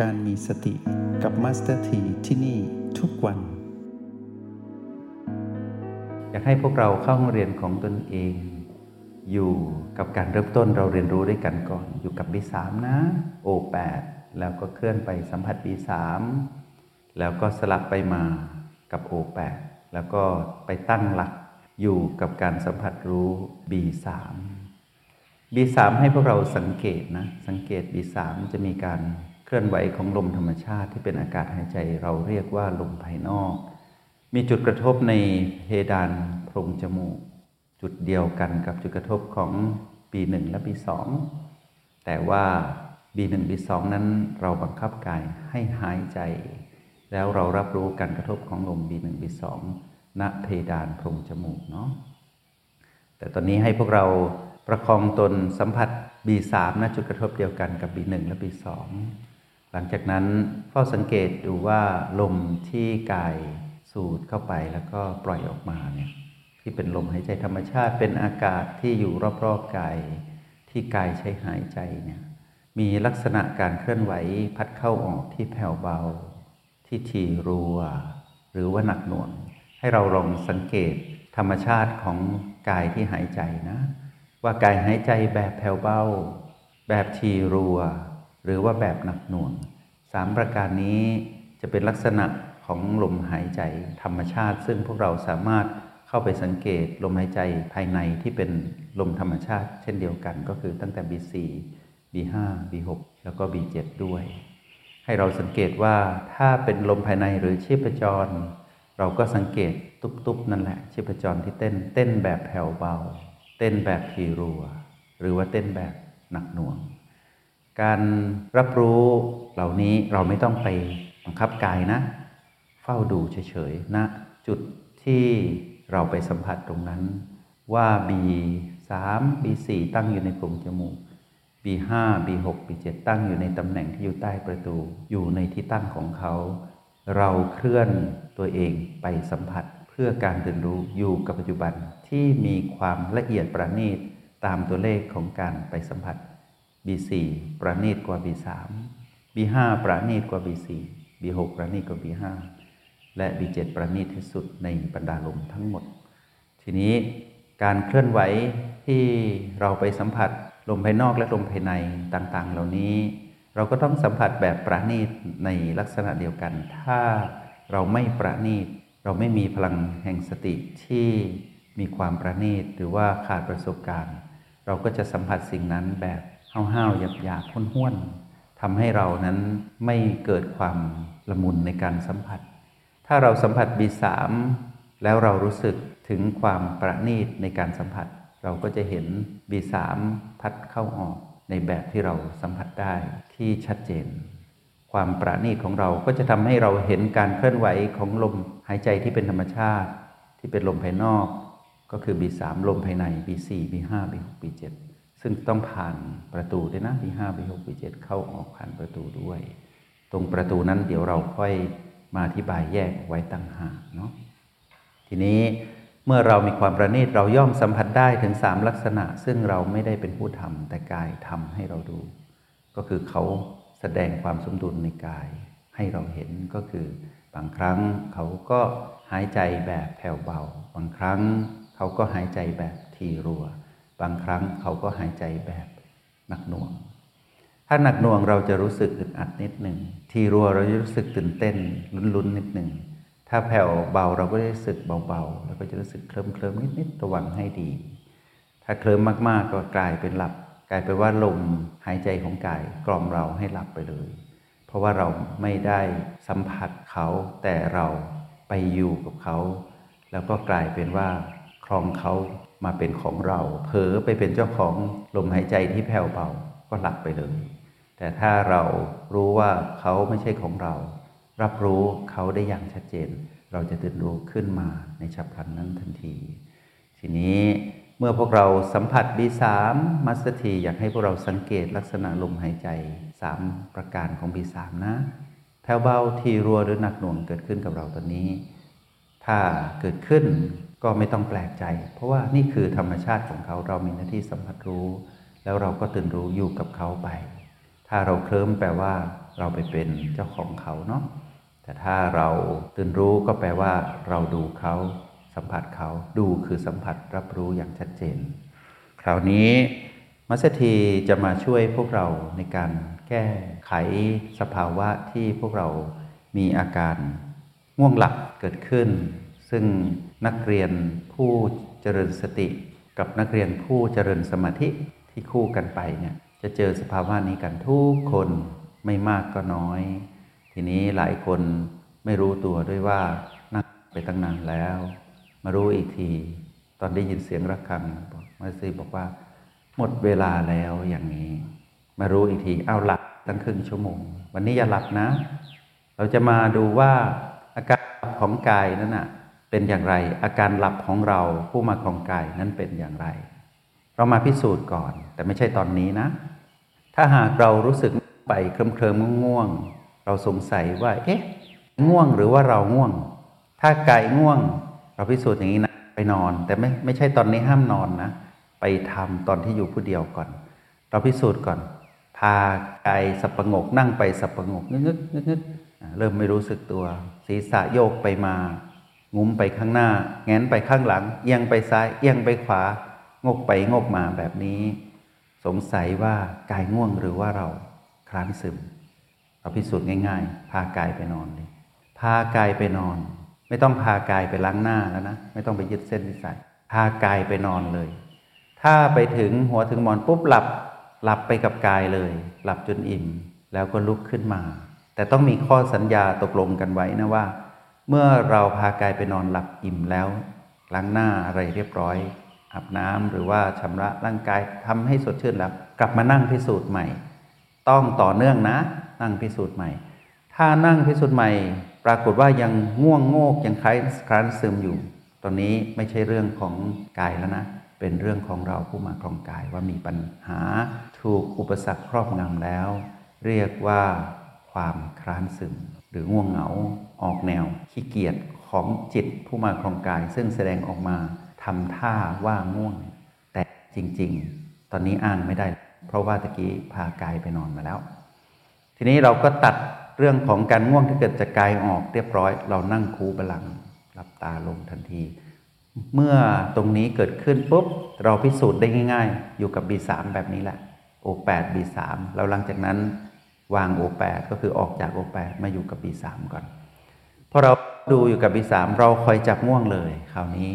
การมีสติกับ Master T ที่นี่ทุกวัน อยากให้พวกเราเข้าห้องเรียนของตนเอง อยู่กับการเริ่มต้นเราเรียนรู้ด้วยกันก่อน อยู่กับ B3 นะ O8 แล้วก็เคลื่อนไปสัมผัส B3 แล้วก็สลับไปมากับ O8 แล้วก็ไปตั้งหลักอยู่กับการสัมผัสรู้ B3 B3 ให้พวกเราสังเกตนะ สังเกต B3 จะมีการ เคลื่อนไหวของลมธรรมชาติที่เป็นอากาศหายใจเราเรียกว่าลมภายนอก มีจุดกระทบในเพดานโพรงจมูก จุดเดียวกันกับจุดกระทบของ B1 และ B2 แต่ว่า B1 B2 นั้นเราบังคับกายให้หายใจ แล้วเรารับรู้การกระทบของลม B1 B2 ณเพดานโพรงจมูกเนาะแต่ตอนนี้ให้พวกเราประคองตนสัมผัส B3 ณจุดกระทบเดียวกันกับ B1 และ B2 หลังจากนั้นเฝ้าสังเกตดูว่าลมที่กายสูดเข้าไปแล้วก็ปล่อยออกมาเนี่ยที่เป็นลมหายใจธรรมชาติเป็นอากาศที่อยู่รอบๆกายที่กายใช้หายใจเนี่ยมีลักษณะการเคลื่อนไหวพัดเข้าออกที่แผ่วเบา ที่ทีรัว หรือว่าหนักหน่วง ให้เราลองสังเกตธรรมชาติของกายที่หายใจนะ ว่ากายหายใจแบบแผ่วเบา แบบทีรัว หรือว่าแบบหนักหน่วงสามประการนี้จะเป็นลักษณะของลมหายใจธรรมชาติ ซึ่งพวกเราสามารถเข้าไปสังเกตลมหายใจภายในที่เป็นลมธรรมชาติ เช่นเดียวกันก็คือตั้งแต่ B4 B5 B6 แล้วก็ B7 ด้วย ให้เราสังเกตว่าถ้าเป็นลมภายในหรือชีพจร เราก็สังเกตตุบๆนั่นแหละชีพจรที่เต้นเต้นแบบแผ่วเบา เต้นแบบทีรัว หรือว่าเต้นแบบหนักหน่วง การรับรู้เหล่านี้เราไม่ต้องไปบังคับกายนะ เฝ้าดูเฉยๆนะจุดที่เราไปสัมผัสตรงนั้นว่า B3 B4 ตั้งอยู่ในโพรงจมูก B5 B6 B7 ตั้งอยู่ในตำแหน่งที่อยู่ใต้ประตู อยู่ในที่ตั้งของเขา เราเคลื่อนตัวเองไปสัมผัสเพื่อการเรียนรู้อยู่กับปัจจุบันที่มีความละเอียดประณีตตามตัวเลขของการไปสัมผัส B4 ประณีตกว่า B3 B5 ประณีตกว่า B4 B6 ประณีตกว่า B5 และ B7 ประณีตที่สุดในบรรดาลมทั้งหมด ทีนี้การเคลื่อนไหวที่เราไปสัมผัสลมภายนอกและลมภายในต่างๆ เหล่านี้ เราก็ต้องสัมผัสแบบประณีตในลักษณะเดียวกัน ถ้าเราไม่ประณีต เราไม่มีพลังแห่งสติที่มีความประณีตหรือว่าขาดประสบการณ์ เราก็จะสัมผัสสิ่งนั้นแบบ ห้าวๆหยาบๆห้วนๆทำให้เรานั้นไม่เกิดความละมุนในการสัมผัส ถ้าเราสัมผัส B3 แล้วเรารู้สึกถึงความประณีตในการสัมผัส เราก็จะเห็น B3 พัดเข้าออกในแบบที่เราสัมผัสได้ที่ชัดเจน ความประณีตของเราก็จะทำให้เราเห็นการเคลื่อนไหวของลมหายใจที่เป็นธรรมชาติ ที่เป็นลมภายนอก ก็คือ B3 ลมภายใน B4 B5 B6 B7 ซึ่งต้องผ่านประตูด้วยนะ B5 B6 B7 เข้าออกผ่านประตูด้วย ตรงประตูนั้นเดี๋ยวเราค่อยมาอธิบายแยกไว้ตั้งหากเนาะทีนี้เมื่อเรามีความประณีตเราย่อมสัมผัสได้ถึงสามลักษณะ ซึ่งเราไม่ได้เป็นผู้ทำแต่กายทำให้เราดู ก็คือเขาแสดงความสมดุลในกาย ให้เราเห็นก็คือบางครั้งเขาก็หายใจแบบแผ่วเบา บางครั้งเขาก็หายใจแบบทีรัว บางครั้งเขาก็หายใจแบบหนักหน่วง ถ้าหนักหน่วงเราจะรู้สึกอึดอัดนิดหนึ่ง ทีรัวเราจะรู้สึกตื่นเต้นลุ้นๆนิดหนึ่ง ถ้าแผ่วเบาเราก็จะรู้สึกเบาๆ แล้วก็จะรู้สึกเคลิ้มเคลิ้มนิดๆระวังให้ดี ถ้าเคลิ้มมากๆก็กลายเป็นหลับ กลายเป็นว่าลมหายใจของกายกล่อมเราให้หลับไปเลย เพราะว่าเราไม่ได้สัมผัสเขาแต่เราไปอยู่กับเขา แล้วก็กลายเป็นว่าครองเขา มาเป็นของเรา เผลอไปเป็นเจ้าของลมหายใจที่แผ่วเบาก็หลับไปเลย แต่ถ้าเรารู้ว่าเขาไม่ใช่ของเรา รับรู้เขาได้อย่างชัดเจน เราจะตื่นรู้ขึ้นมาในฉับพลันนั้นทันที ทีนี้เมื่อพวกเราสัมผัส B3 มัสทีอยากให้พวกเราสังเกตลักษณะลมหายใจ 3 ประการของ B3 นะแผ่วเบาทีรัวหรือหนักหน่วงเกิดขึ้นกับเราตอนนี้ ถ้าเกิดขึ้น ก็ไม่ต้องแปลกใจ เพราะว่านี่คือธรรมชาติของเขาเรามีหน้าที่สัมผัสรู้ แล้วเราก็ตื่นรู้อยู่กับเขาไป ถ้าเราเคลิ้มแปลว่า เราไปเป็นเจ้าของเขาเนาะแต่ถ้าเราตื่นรู้ก็แปลว่า เราดูเขาสัมผัสเขาดูคือสัมผัสรับรู้อย่างชัดเจน คราวนี้มัสถีจะมาช่วยพวกเราในการแก้ไขสภาวะที่พวกเรามีอาการง่วงหลับเกิดขึ้น ซึ่ง นักเรียนผู้เจริญสติ กับนักเรียนผู้เจริญสมาธิที่คู่กันไปเนี่ยจะเจอสภาวะนี้กันทุกคนไม่มากก็น้อย ทีนี้หลายคนไม่รู้ตัวด้วยว่านั่งไปตั้งนานแล้ว มารู้อีกที ตอนได้ยินเสียงระฆังมาซีบอกว่า หมดเวลาแล้วอย่างนี้ มารู้อีกทีเอาหลับตั้งครึ่งชั่วโมง วันนี้อย่าหลับนะ เราจะมาดูว่าอาการของกายนั้นน่ะ เป็นอย่างไร อาการหลับของเราผู้มาของกายนั้นเป็นอย่างไร เรามาพิสูจน์ก่อน แต่ไม่ใช่ตอนนี้นะ ถ้าหากเรารู้สึกไปเคลิ้มเคลิมง่วง เราสงสัยว่า เอ๊ะ ง่วงหรือว่าเราง่วง ถ้ากายง่วง เราพิสูจน์อย่างนี้นะไปนอน แต่ไม่ไม่ใช่ตอนนี้ห้ามนอนนะ ไปทำตอนที่อยู่ผู้เดียวก่อน เราพิสูจน์ก่อน พากายสับประงกนั่งไปสับประงกงึกงึกงึกเริ่มไม่รู้สึกตัว ศีรษะโยกไปมา งุ้มไปข้างหน้า แงนไปข้างหลัง เอียงไปซ้าย เอียงไปขวา งกไปงกมาแบบนี้ สงสัยว่ากายง่วงหรือว่าเราคลานซึมเราพิสูจน์ง่าย ๆ พากายไปนอนเลยพากายไปนอน ไม่ต้องพากายไปล้างหน้าแล้วนะ ไม่ต้องไปยึดเส้นวิสัยพากายไปนอนเลย ถ้าไปถึงหัวถึงหมอนปุ๊บหลับหลับไปกับกายเลย หลับจนอิ่ม แล้วก็ลุกขึ้นมา แต่ต้องมีข้อสัญญาตกลงกันไว้นะว่า เมื่อเราพากายไปนอนหลับอิ่มแล้วล้างหน้าอะไรเรียบร้อยอาบน้ำหรือว่าชำระร่างกายทำให้สดชื่นแล้ว กลับมานั่งพิสูจน์ใหม่ ต้องต่อเนื่องนะ นั่งพิสูจน์ใหม่ ถ้านั่งพิสูจน์ใหม่ ปรากฏว่ายังง่วงโงกยังคล้ายคลานซึมอยู่ ตอนนี้ไม่ใช่เรื่องของกายแล้วนะ เป็นเรื่องของเราผู้มาครองกายว่ามีปัญหาถูกอุปสรรคครอบงำแล้ว เรียกว่าความคลานซึม หรือง่วงเหงาออกแนวขี้เกียจของจิตผู้มาครองกาย ซึ่งแสดงออกมาทำท่าว่าง่วง แต่จริง ๆ ตอนนี้อ้างไม่ได้ เพราะว่าตะกี้พากายไปนอนมาแล้ว ทีนี้เราก็ตัดเรื่องของการง่วงที่เกิดจากกายออกเรียบร้อย เรานั่งคูบาลังหลับตาลงทันที เมื่อตรงนี้เกิดขึ้นปุ๊บเราพิสูจน์ได้ง่าย ๆ อยู่กับ B3 แบบนี้แหละ O8 B3 แล้วหลังจากนั้น วาง O8 ก็คือออกจาก O8 มาอยู่กับ B3 ก่อนพอเราดูอยู่กับ B3 เราคอยจับง่วงเลยคราวนี้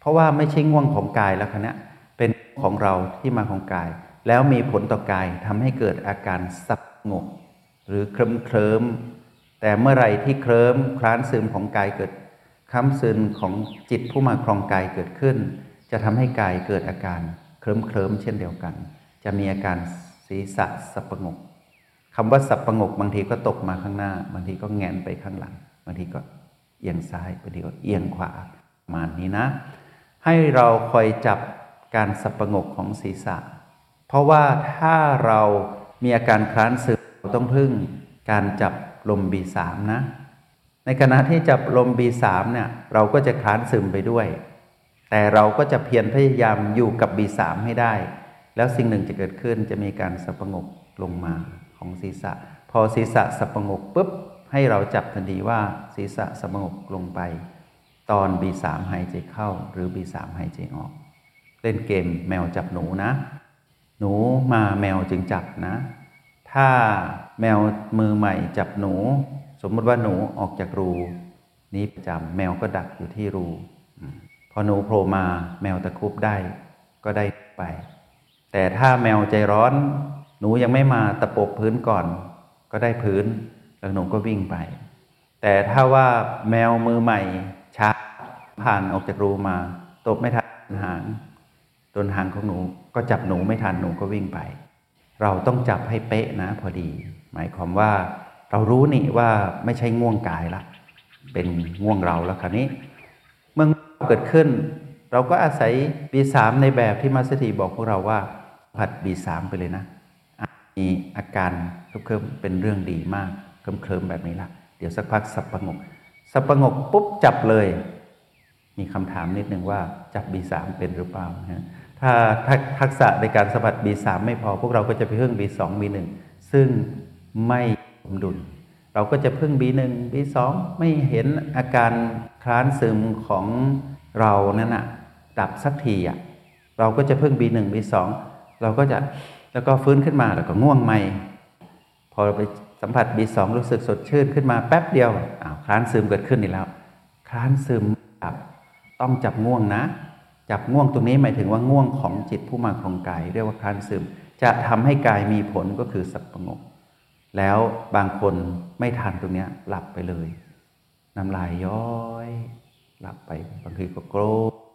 เพราะว่าไม่ใช่ง่วงของกายแล้วคณะเป็นของเราที่มาของกาย แล้วมีผลต่อกายทำให้เกิดอาการสับงก หรือเคลิ้มเคลิมแต่เมื่อไรที่เคลิ้มคลานซึมของกายเกิดคล้ำซึมของจิตผู้มาครองกายเกิดขึ้น จะทำให้กายเกิดอาการเคลิ้มเคลิมเช่นเดียวกัน จะมีอาการศีรษะสับงก คำว่าสับประงกบางทีก็ตกมาข้างหน้า บางทีก็แงนไปข้างหลัง บางทีก็เอียงซ้ายบางทีก็เอียงขวาประมาณนี้นะ ให้เราคอยจับการสับประงกของศีรษะ เพราะว่าถ้าเรามีอาการคลานซึมเราต้องพึ่งการจับลม B3 นะ ในขณะที่จับลม B3 เนี่ยเราก็จะคลานซึมไปด้วย แต่เราก็จะเพียรพยายามอยู่กับ B3 ให้ได้ แล้วสิ่งหนึ่งจะเกิดขึ้นจะมีการสับประงกลงมา ของศีรษะ พอศีรษะสับประงกปุ๊บ ให้เราจับทันทีว่าศีรษะสับประงกลงไป ตอน B3 หายใจเข้า หรือ B3 หายใจออก เล่นเกมแมวจับหนูนะ หนูมาแมวจึงจับนะ ถ้าแมวมือใหม่จับหนู สมมติว่าหนูออกจากรู นี้ประจำแมวก็ดักอยู่ที่รูพอหนูโผล่มาแมวตะคุบได้ก็ได้ไป แต่ถ้าแมวใจร้อน หนูยังไม่มาตะปบพื้นก่อน ก็ได้พื้น แล้วหนูก็วิ่งไป แต่ถ้าว่าแมวมือใหม่ช้าผ่านออกจากรูมา ตบไม่ทันหางโดนหางของหนูก็จับหนูไม่ทันหนูก็วิ่งไป เราต้องจับให้เป๊ะนะพอดี หมายความว่าเรารู้นี่ว่าไม่ใช่ง่วงกายละเป็นง่วงเราแล้วคราวนี้ เมื่อเกิดขึ้น เราก็อาศัย B3 ในแบบที่มาสถีบอกพวกเราว่า ผัด B3 ไปเลยนะ มีอาการเคลิ้มเป็นเรื่องดีมากเคลิ้มแบบนี้ละเดี๋ยวสักพักสับประงกสับประงกปุ๊บจับเลย มีคำถามนิดนึงว่าจับ B3 เป็นหรือเปล่านะฮะถ้าทักษะในการสัมผัส B3 ไม่พอพวกเราก็จะไปเพิ่ง B2 B1 ซึ่งไม่สมดุล เราก็จะพึ่ง B1 B2 ไม่เห็นอาการคลานซึมของเรานั่นนะดับสักทีอะเราก็จะพึ่ง B1 B2 เราก็จะ แล้วก็ฟื้นขึ้นมาแล้วก็ง่วงใหม่ พอไปสัมผัส B2 รู้สึกสดชื่นขึ้นมาแป๊บเดียวอ้าวคลานซึมเกิดขึ้นอีกแล้วคลานซึมดับต้องจับง่วงนะ จับง่วงตรงนี้หมายถึงว่าง่วงของจิตผู้มาของกาย เรียกว่าคลานซึม จะทำให้กายมีผลก็คือสับประงกแล้วบางคนไม่ทันตรงนี้หลับไปเลยน้ำลายย้อย หลับไปบางทีก็โกร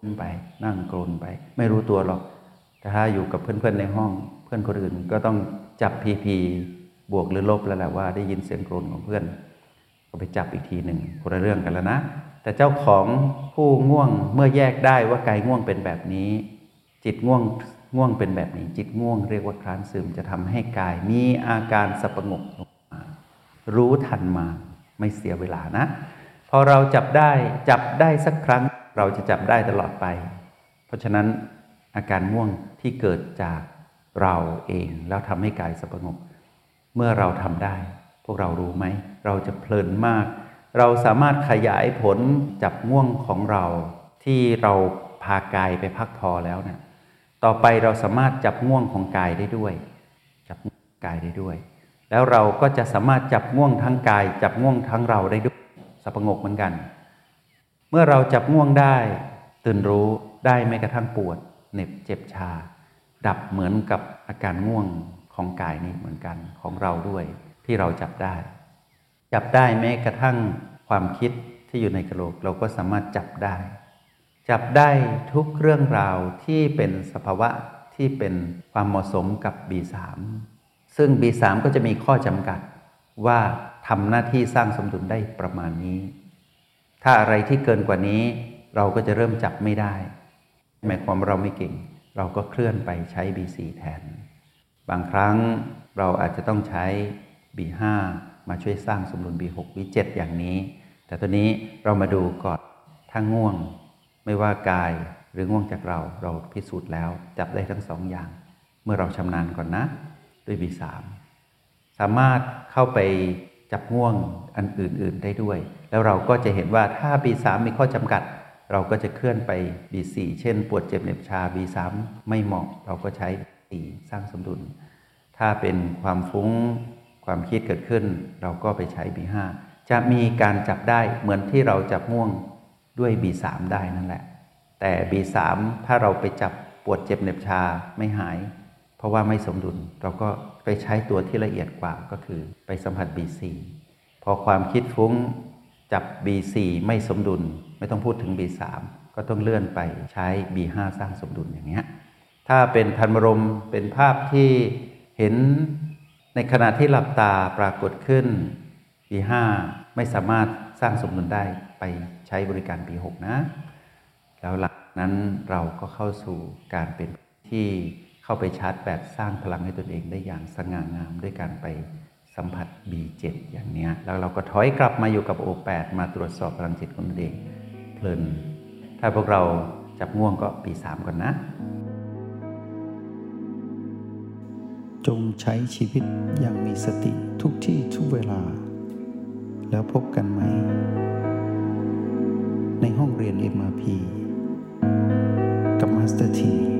นไป นั่งโกรนไป ไม่รู้ตัวหรอกแต่ถ้าอยู่กับเพื่อนๆในห้อง เพื่อนคนอื่นก็ต้องจับพีพีบวกหรือลบแล้วแหละว่าได้ยินเสียงโกรนของเพื่อน ก็ไปจับอีกทีหนึ่งคนละเรื่องกันแล้วนะ แต่เจ้าของผู้ง่วงเมื่อแยกได้ว่ากายง่วงเป็นแบบนี้ จิตง่วงง่วงเป็นแบบนี้ จิตง่วงเรียกว่าคลานซึมจะทำให้กายมีอาการสปงกลงมารู้ทันมาไม่เสียเวลานะ พอเราจับได้จับได้สักครั้ง เราจะจับได้ตลอดไป เพราะฉะนั้นอาการง่วงที่เกิดจาก เราเองแล้วทำให้กายสงกเมื่อเราทำได้ พวกเรารู้ไหม เราจะเพลินมาก เราสามารถขยายผลจับง่วงของเรา ที่เราพากายไปพักพอแล้วเนะี่ยต่อไปเราสามารถจับง่วงของกายได้ด้วย จับกายได้ด้วย แล้วเราก็จะสามารถจับง่วงทั้งกาย จับง่วงทั้งเราได้ด้วยสปงกเหมือนกัน เมื่อเราจับง่วงได้ ตื่นรู้ได้แม้กระทั่งปวดเหน็บเจ็บชา ดับเหมือนกับอาการง่วงของกายนี้เหมือนกันของเราด้วย ที่เราจับได้ จับได้แม้กระทั่งความคิดที่อยู่ในกระโหลกเราก็สามารถจับได้ จับได้ทุกเรื่องราวที่เป็นสภาวะที่เป็นความเหมาะสมกับ B3 ซึ่ง B3 ก็จะมีข้อจำกัดว่าทำหน้าที่สร้างสมดุลได้ประมาณนี้ ถ้าอะไรที่เกินกว่านี้ เราก็จะเริ่มจับไม่ได้หมายความเราไม่เก่ง เราก็เคลื่อนไปใช้ B4 แทน บางครั้งเราอาจจะต้องใช้ B5 มาช่วยสร้างสมดุล B6 B7 อย่างนี้ แต่ตอนนี้เรามาดูก่อนถ้าง่วง ไม่ว่ากายหรือง่วงจากเราเราพิสูจน์แล้วจับได้ทั้งสองอย่าง เมื่อเราชำนาญก่อนนะ ด้วย B3 สามารถเข้าไปจับง่วงอันอื่น ๆ ได้ด้วย แล้วเราก็จะเห็นว่าถ้า B3 มีข้อจำกัด เราก็จะเคลื่อนไป B4 เช่น ปวดเจ็บเหน็บชา B3 ไม่เหมาะเราก็ใช้ B4 สร้างสมดุล ถ้าเป็นความฟุ้งความคิดเกิดขึ้น เราก็ไปใช้ B5 จะมีการจับได้เหมือนที่เราจับง่วงด้วย B3 ได้นั่นแหละ แต่ B3 ถ้าเราไปจับปวดเจ็บเหน็บชาไม่หาย เพราะว่าไม่สมดุล เราก็ไปใช้ตัวที่ละเอียดกว่าก็คือไปสัมผัส B4 พอความคิดฟุ้งจับ B4 ไม่สมดุล ไม่ต้องพูดถึง B3 ก็ต้องเลื่อนไปใช้ B5 สร้างสมดุลอย่างเงี้ยถ้าเป็นพันมรมเป็นภาพที่เห็นในขณะที่หลับตาปรากฏขึ้น B5 ไม่สามารถสร้างสมดุลได้ไปใช้บริการ B6 นะ แล้วหลังนั้นเราก็เข้าสู่การเป็นที่เข้าไปชาร์จแบตสร้างพลังให้ตนเองได้อย่างสง่างามด้วยการไปสัมผัส B7 อย่างนี้แล้วเราก็ถอยกลับมาอยู่กับ O8 มาตรวจสอบพลังจิตของตนเอง เพลิน ถ้าพวกเราจับง่วงก็ B3 ก่อนนะ จงใช้ชีวิตอย่างมีสติทุกที่ทุกเวลา แล้วพบกันใหม่ ในห้องเรียน MRP กับ Master T